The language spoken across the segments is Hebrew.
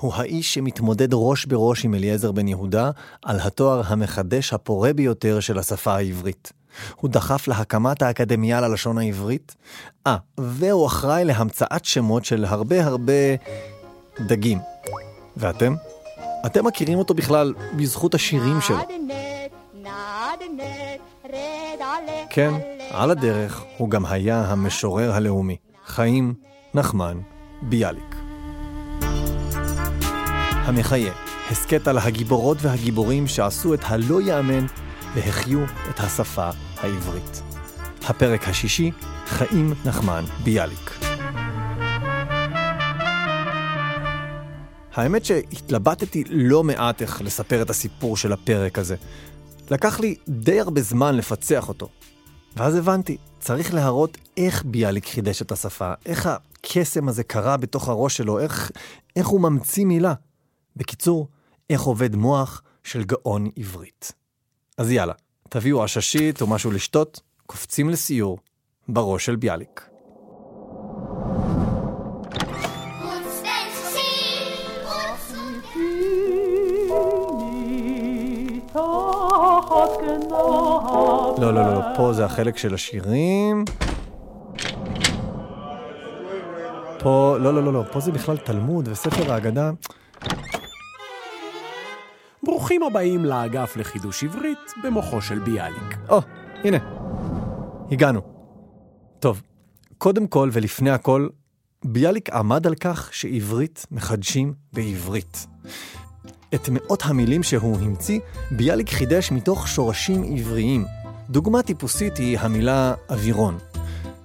הוא האיש שמתמודד ראש בראש עם אליעזר בן יהודה על התואר המחדש הפורה ביותר של השפה העברית. הוא דחף להקמת האקדמיה ללשון העברית. אה, והוא אחראי להמצאת שמות של הרבה הרבה דגים. ואתם? אתם מכירים אותו בכלל בזכות השירים שלו. כן, על הדרך הוא גם היה המשורר הלאומי, חיים נחמן ביאליק. המחיה, הסכת על הגיבורות והגיבורים שעשו את הלא יאמן והחיו את השפה העברית. הפרק השישי, חיים נחמן ביאליק. האמת שהתלבטתי לא מעט איך לספר את הסיפור של הפרק הזה. לקח לי די הרבה זמן לפצח אותו. ואז הבנתי, צריך להראות איך ביאליק חידש את השפה, איך הקסם הזה קרה בתוך הראש שלו, איך, איך הוא ממציא מילה. בקיצור, איך עובד מוח של גאון עברית. אז יאללה, תביאו עששית או משהו לשתות, קופצים לסיור בראש של ביאליק. לא, לא, לא, פה זה החלק של השירים. פה, לא, לא, לא, לא, פה זה בכלל תלמוד וספר האגדה. ברוכים הבאים לאגף לחידוש עברית במוחו של ביאליק. או, הנה, הגענו. טוב, קודם כל ולפני הכל, ביאליק עמד על כך שעברית מחדשים בעברית. את מאות המילים שהוא המציא, ביאליק חידש מתוך שורשים עבריים. דוגמה טיפוסית היא המילה אווירון.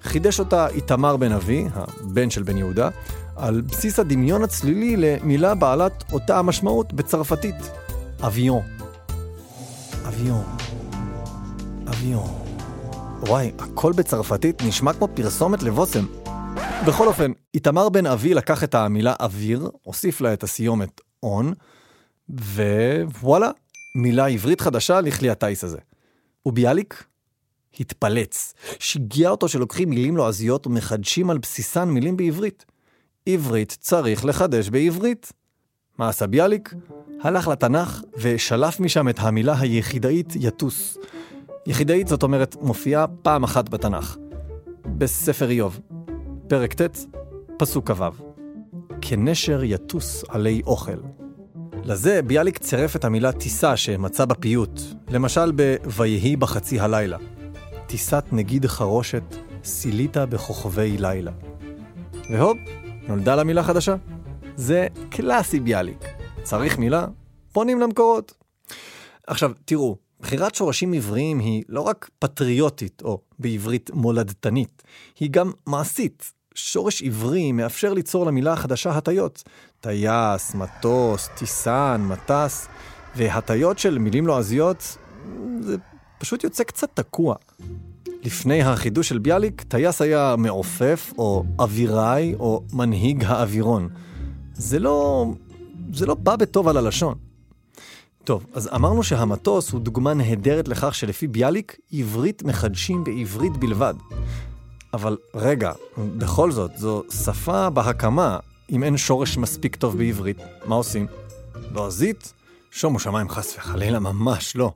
חידש אותה איתמר בן אבי, הבן של בן יהודה, על בסיס הדמיון הצלילי למילה בעלת אותה המשמעות בצרפתית, אביון. אביון. אביון. וואי, הכל בצרפתית נשמע כמו פרסומת לבושם. בכל אופן, איתמר בן אבי לקח את המילה אוויר, הוסיף לה את הסיומת און, ווואלה, מילה עברית חדשה לכלי הטיס הזה. וביאליק התפלץ, שיגע אותו שלוקחים מילים לועזיות ומחדשים על בסיסן מילים בעברית. עברית צריך לחדש בעברית. מה עשה ביאליק? הלך לתנ"ך ושלף משם את המילה היחידאית יטוס. יחידאית זאת אומרת מופיעה פעם אחת בתנ"ך. בספר איוב, פרק ט', פסוק כ"ו. כנשר יטוס עלי אוכל. לזה ביאליק צירף את המילה טיסה שמצא בפיוט, למשל ב"ויהי בחצי הלילה". טיסת נגיד חרושת, סיליתה בכוכבי לילה. והופ, נולדה לה מילה חדשה. זה קלאסי ביאליק. צריך מילה? פונים למקורות. עכשיו, תראו, בחירת שורשים עבריים היא לא רק פטריוטית, או בעברית מולדתנית, היא גם מעשית. שורש עברי מאפשר ליצור למילה החדשה הטיות. טייס, מטוס, טיסן, מטס, והטיות של מילים לועזיות, זה פשוט יוצא קצת תקוע. לפני החידוש של ביאליק, טייס היה מעופף, או אוויראי, או מנהיג האווירון. זה לא... זה לא בא בטוב על הלשון. טוב, אז אמרנו שהמטוס הוא דוגמה נהדרת לכך שלפי ביאליק, עברית מחדשים בעברית בלבד. אבל רגע, בכל זאת, זו שפה בהקמה, אם אין שורש מספיק טוב בעברית, מה עושים? לועזית? שומו שמיים חס וחלילה, ממש לא.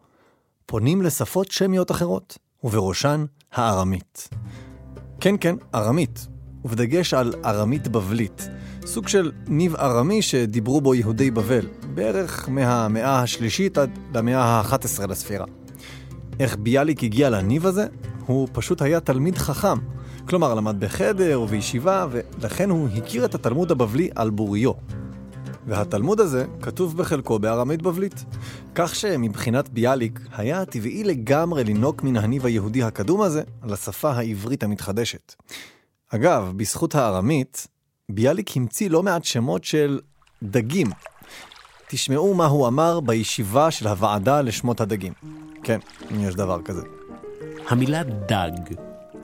פונים לשפות שמיות אחרות, ובראשן הארמית. כן, כן, ארמית, ובדגש על ארמית בבלית, סוג של ניב ארמי שדיברו בו יהודי בבל, בערך מהמאה השלישית עד למאה ה-11 לספירה. איך ביאליק הגיע לניב הזה? הוא פשוט היה תלמיד חכם. כלומר, למד בחדר ובישיבה, ולכן הוא הכיר את התלמוד הבבלי על בוריו. והתלמוד הזה כתוב בחלקו בארמית בבלית. כך שמבחינת ביאליק, היה טבעי לגמרי לנהוג מן הניב היהודי הקדום הזה על השפה העברית המתחדשת. אגב, בזכות הארמית, ביאליק המציא לא מעט שמות של דגים. תשמעו מה הוא אמר בישיבה של הוועדה לשמות הדגים. כן, אם יש דבר כזה. המילה דג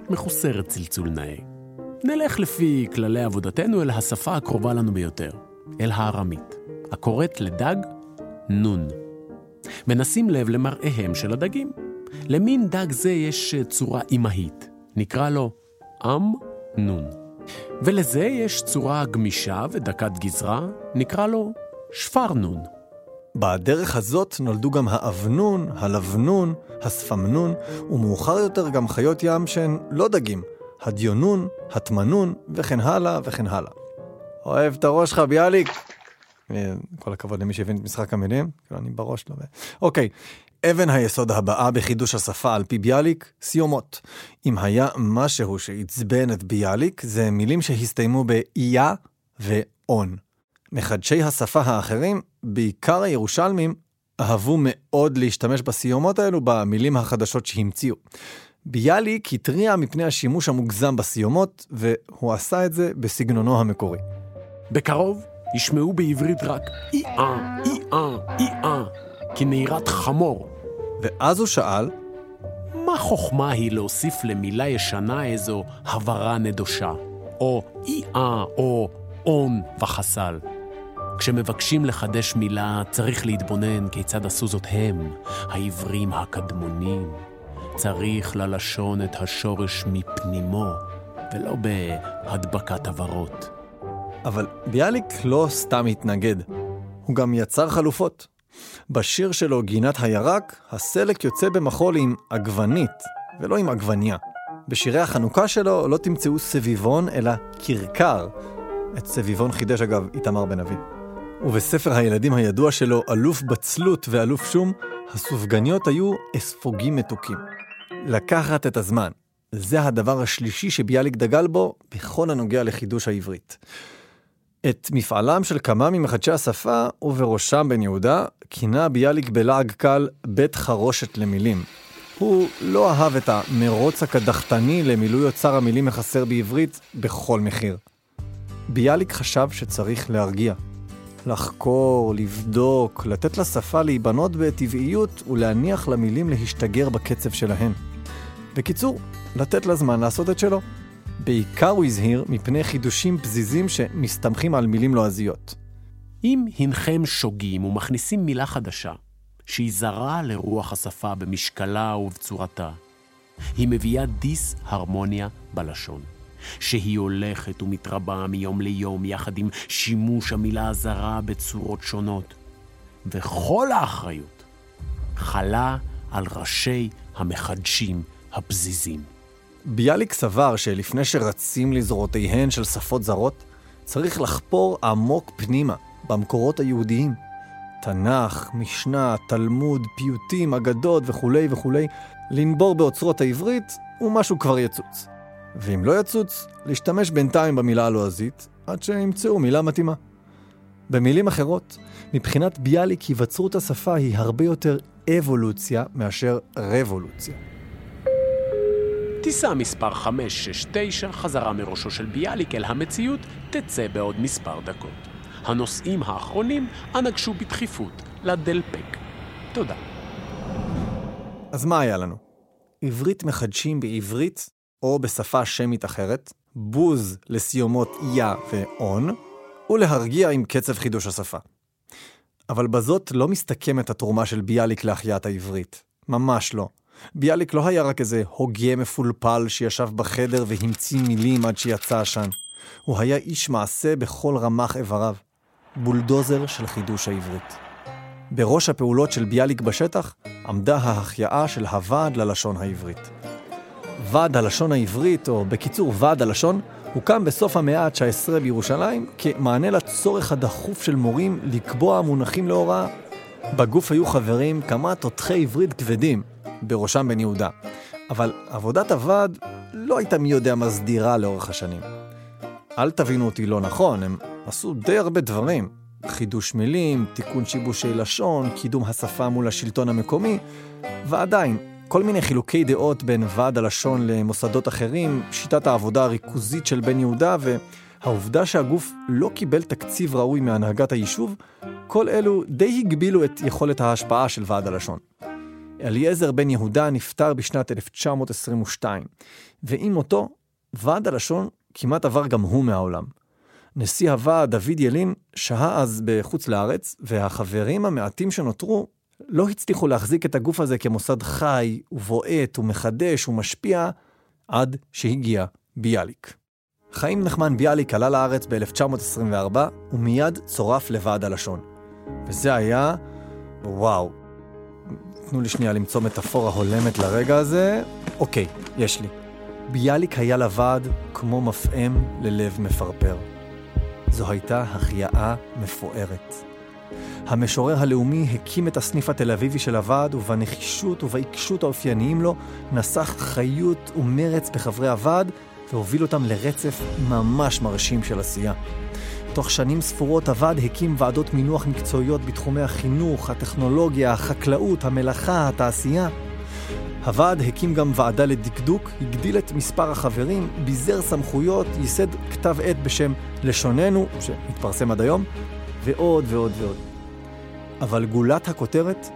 מחוסרת צלצול נאה. נלך לפי כללי עבודתנו אל השפה הקרובה לנו ביותר, אל הארמית, הקוראת לדג נון. ונשים לב למראיהם של הדגים. למין דג זה יש צורה אמהית, נקרא לו עם נון. ולזה יש צורה גמישה ודקת גזרה, נקרא לו שפרנון. בדרך הזאת נולדו גם האבנון, הלבנון, הספמנון, ומאוחר יותר גם חיות ים שהן לא דגים, הדיונון, הטמנון, וכן הלאה וכן הלאה. אוהב את הראש שלך, ביאליק. אה, כל הכבוד למי שהבין את משחק המילים, כאילו אני בראש לא... אוקיי, אבן היסוד הבאה בחידוש השפה על פי ביאליק, סיומות. אם היה משהו שעצבן את ביאליק, זה מילים שהסתיימו באייה ואון. מחדשי השפה האחרים, בעיקר הירושלמים, אהבו מאוד להשתמש בסיומות האלו במילים החדשות שהמציאו. ביאליק התריע מפני השימוש המוגזם בסיומות, והוא עשה את זה בסגנונו המקורי. בקרוב ישמעו בעברית רק אי-אה, אי-אה, אי-אה, כנהירת חמור. ואז הוא שאל, מה חוכמה היא להוסיף למילה ישנה איזו הברה נדושה, או אי-אה, או און וחסל? כשמבקשים לחדש מילה, צריך להתבונן כיצד עשו זאת הם, העברים הקדמונים. צריך ללשון את השורש מפנימו, ולא בהדבקת עברות. אבל ביאליק לא סתם התנגד, הוא גם יצר חלופות. בשיר שלו, גינת הירק, הסלק יוצא במחול עם עגבנית, ולא עם עגבניה. בשירי החנוכה שלו לא תמצאו סביבון, אלא כרכר. את סביבון חידש אגב איתמר בן אבי. ובספר הילדים הידוע שלו, אלוף בצלות ואלוף שום, הסופגניות היו אספוגים מתוקים. לקחת את הזמן. זה הדבר השלישי שביאליק דגל בו בכל הנוגע לחידוש העברית. את מפעלם של כמה ממחדשי השפה, ובראשם בן יהודה, כינה ביאליק בלעג קל בית חרושת למילים. הוא לא אהב את המרוץ הקדחתני למילוי אוצר המילים החסר בעברית בכל מחיר. ביאליק חשב שצריך להרגיע. לחקור, לבדוק, לתת לשפה להיבנות בטבעיות ולהניח למילים להשתגר בקצב שלהן. בקיצור, לתת לה זמן לעשות את שלו. בעיקר הוא הזהיר מפני חידושים פזיזים שמסתמכים על מילים לועזיות. אם הנכם שוגים ומכניסים מילה חדשה, שהיא זרה לרוח השפה במשקלה ובצורתה, היא מביאה דיס-הרמוניה בלשון. שהיא הולכת ומתרבה מיום ליום יחד עם שימוש המילה הזרה בצורות שונות. וכל האחריות חלה על ראשי המחדשים הפזיזים. ביאליק סבר שלפני שרצים לזרועותיהן של שפות זרות, צריך לחפור עמוק פנימה, במקורות היהודיים. תנ"ך, משנה, תלמוד, פיוטים, אגדות וכולי וכולי, לנבור באוצרות העברית, ומשהו כבר יצוץ. ואם לא יצוץ, להשתמש בינתיים במילה הלועזית, עד שימצאו מילה מתאימה. במילים אחרות, מבחינת ביאליק היווצרות השפה היא הרבה יותר אבולוציה מאשר רבולוציה. טיסה מספר 569, חזרה מראשו של ביאליק אל המציאות, תצא בעוד מספר דקות. הנוסעים האחרונים אנא גשו בדחיפות לדלפק. תודה. אז מה היה לנו? עברית מחדשים בעברית או בשפה שמית אחרת, בוז לסיומות יה ואון, ולהרגיע עם קצב חידוש השפה. אבל בזאת לא מסתכמת התרומה של ביאליק להחייאת העברית. ממש לא. ביאליק לא היה רק איזה הוגה מפולפל שישב בחדר והמציא מילים עד שיצא עשן. הוא היה איש מעשה בכל רמ"ח איבריו. בולדוזר של חידוש העברית. בראש הפעולות של ביאליק בשטח עמדה ההחייאה של הוועד ללשון העברית. ועד הלשון העברית, או בקיצור ועד הלשון, הוקם בסוף המאה ה-19 בירושלים כמענה לצורך הדחוף של מורים לקבוע מונחים להוראה. בגוף היו חברים כמה תותחי עברית כבדים, בראשם בן יהודה. אבל עבודת הוועד לא הייתה מי יודע מה סדירה לאורך השנים. אל תבינו אותי לא נכון, הם עשו די הרבה דברים. חידוש מילים, תיקון שיבושי לשון, קידום השפה מול השלטון המקומי, ועדיין, כל מיני חילוקי דעות בין ועד הלשון למוסדות אחרים, שיטת העבודה הריכוזית של בן יהודה והעובדה שהגוף לא קיבל תקציב ראוי מהנהגת היישוב, כל אלו די הגבילו את יכולת ההשפעה של ועד הלשון. אליעזר בן יהודה נפטר בשנת 1922, ועם מותו, ועד הלשון כמעט עבר גם הוא מהעולם. נשיא הוועד דוד ילין שהה אז בחוץ לארץ, והחברים המעטים שנותרו לא הצליחו להחזיק את הגוף הזה כמוסד חי ובועט ומחדש ומשפיע עד שהגיע ביאליק. חיים נחמן ביאליק עלה לארץ ב-1924 ומיד צורף לוועד הלשון. וזה היה, וואו. תנו לי שנייה למצוא מטאפורה הולמת לרגע הזה. אוקיי, יש לי. ביאליק היה לוועד כמו מפעם ללב מפרפר. זו הייתה החייאה מפוארת. המשורר הלאומי הקים את הסניף התל אביבי של הוועד, ובנחישות ובעיקשות האופייניים לו, נסח חיות ומרץ בחברי הוועד, והוביל אותם לרצף ממש מרשים של עשייה. תוך שנים ספורות הוועד הקים ועדות מינוח מקצועיות בתחומי החינוך, הטכנולוגיה, החקלאות, המלאכה, התעשייה. הוועד הקים גם ועדה לדקדוק, הגדיל את מספר החברים, ביזר סמכויות, ייסד כתב עת בשם לשוננו, שמתפרסם עד היום, ועוד ועוד ועוד. אבל גולת הכותרת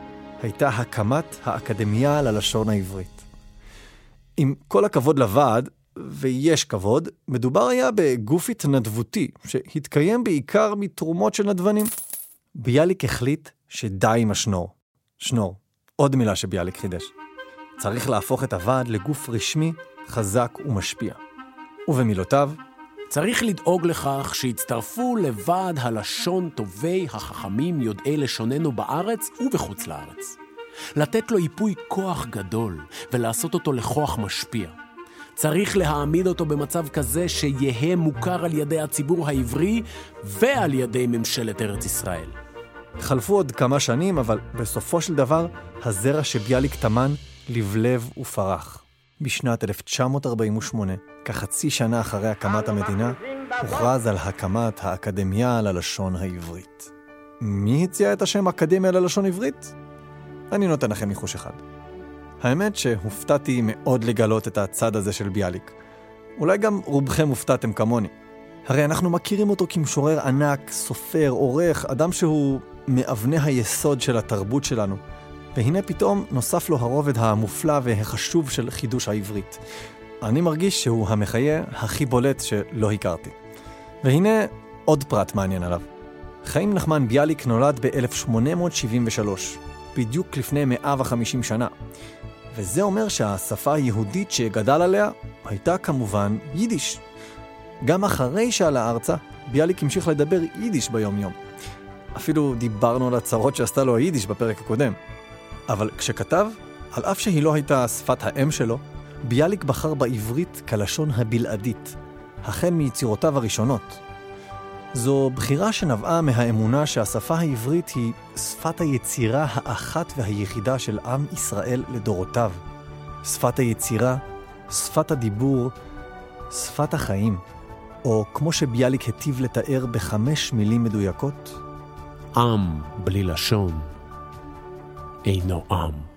הייתה הקמת האקדמיה ללשון העברית. עם כל הכבוד לוועד, ויש כבוד, מדובר היה בגוף התנדבותי, שהתקיים בעיקר מתרומות של נדבנים. ביאליק החליט שדי עם השנור. שנור, עוד מילה שביאליק חידש. צריך להפוך את הוועד לגוף רשמי, חזק ומשפיע. ובמילותיו, צריך לדאוג לכך שיצטרפו לוועד הלשון טובי החכמים יודעי לשוננו בארץ ובחוץ לארץ. לתת לו ייפוי כוח גדול ולעשות אותו לכוח משפיע. צריך להעמיד אותו במצב כזה שיהא מוכר על ידי הציבור העברי ועל ידי ממשלת ארץ ישראל. חלפו עוד כמה שנים, אבל בסופו של דבר, הזרע שביאליק טמן לבלב ופרח. בשנת 1948, כחצי שנה אחרי הקמת המדינה, הוכרז על הקמת האקדמיה ללשון העברית. מי הציע את השם אקדמיה ללשון עברית? אני נותן לכם ניחוש אחד. האמת שהופתעתי מאוד לגלות את הצד הזה של ביאליק. אולי גם רובכם הופתעתם כמוני. הרי אנחנו מכירים אותו כמשורר ענק, סופר, עורך, אדם שהוא מאבני היסוד של התרבות שלנו. והנה פתאום נוסף לו הרובד המופלא והחשוב של חידוש העברית. אני מרגיש שהוא המחיה הכי בולט שלא הכרתי. והנה עוד פרט מעניין עליו. חיים נחמן ביאליק נולד ב-1873, בדיוק לפני 150 שנה. וזה אומר שהשפה היהודית שגדל עליה הייתה כמובן יידיש. גם אחרי שעלה ארצה, ביאליק המשיך לדבר יידיש ביום-יום. אפילו דיברנו על הצרות שעשתה לו היידיש בפרק הקודם. אבל כשכתב, על אף שהיא לא הייתה שפת האם שלו, ביאליק בחר בעברית כלשון הבלעדית, החל מיצירותיו הראשונות. זו בחירה שנבעה מהאמונה שהשפה העברית היא שפת היצירה האחת והיחידה של עם ישראל לדורותיו. שפת היצירה, שפת הדיבור, שפת החיים, או כמו שביאליק היטיב לתאר בחמש מילים מדויקות, עם בלי לשון אינו עם.